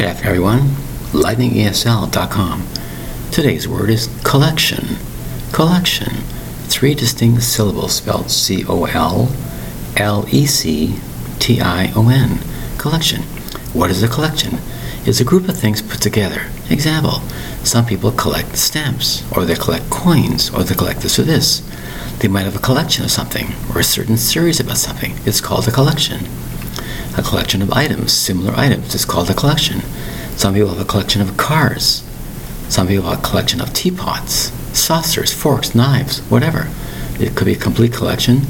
Good afternoon, everyone. LightningESL.com. Today's word is collection. Collection. Three distinct syllables spelled C O L L E C T I O N. Collection. What is a collection? It's a group of things put together. Example Some people collect stamps, or they collect coins, or they collect this or this. They might have a collection of something, or a certain series about something. It's called a collection. A collection of items, similar items, is called a collection. Some people have a collection of cars. Some people have a collection of teapots, saucers, forks, knives, whatever. It could be a complete collection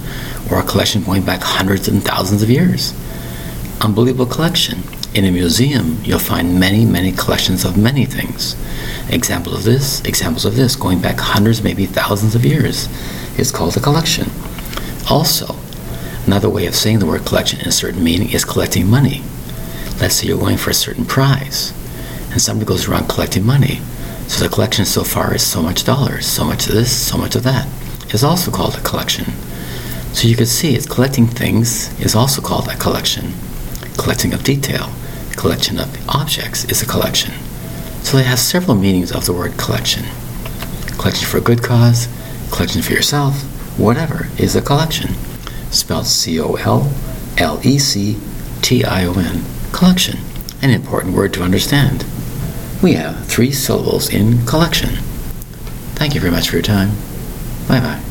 or a collection going back hundreds and thousands of years. Unbelievable collection. In a museum, you'll find many, many collections of many things. Examples of this, examples of this, going back hundreds, maybe thousands of years, is called a collection. Also, another way of saying the word collection in a certain meaning is collecting money. Let's say you're going for a certain prize, and somebody goes around collecting money. So the collection so far is so much dollars, so much of this, so much of that. Is also called a collection. So you can see it's collecting things is also called a collection. Collecting of detail, collection of objects is a collection. So it has several meanings of the word collection. Collection for a good cause, collection for yourself, whatever is a collection. Spelled C O L L E C T I O N. Collection. An important word to understand. We have three syllables in collection. Thank you very much for your time. Bye bye.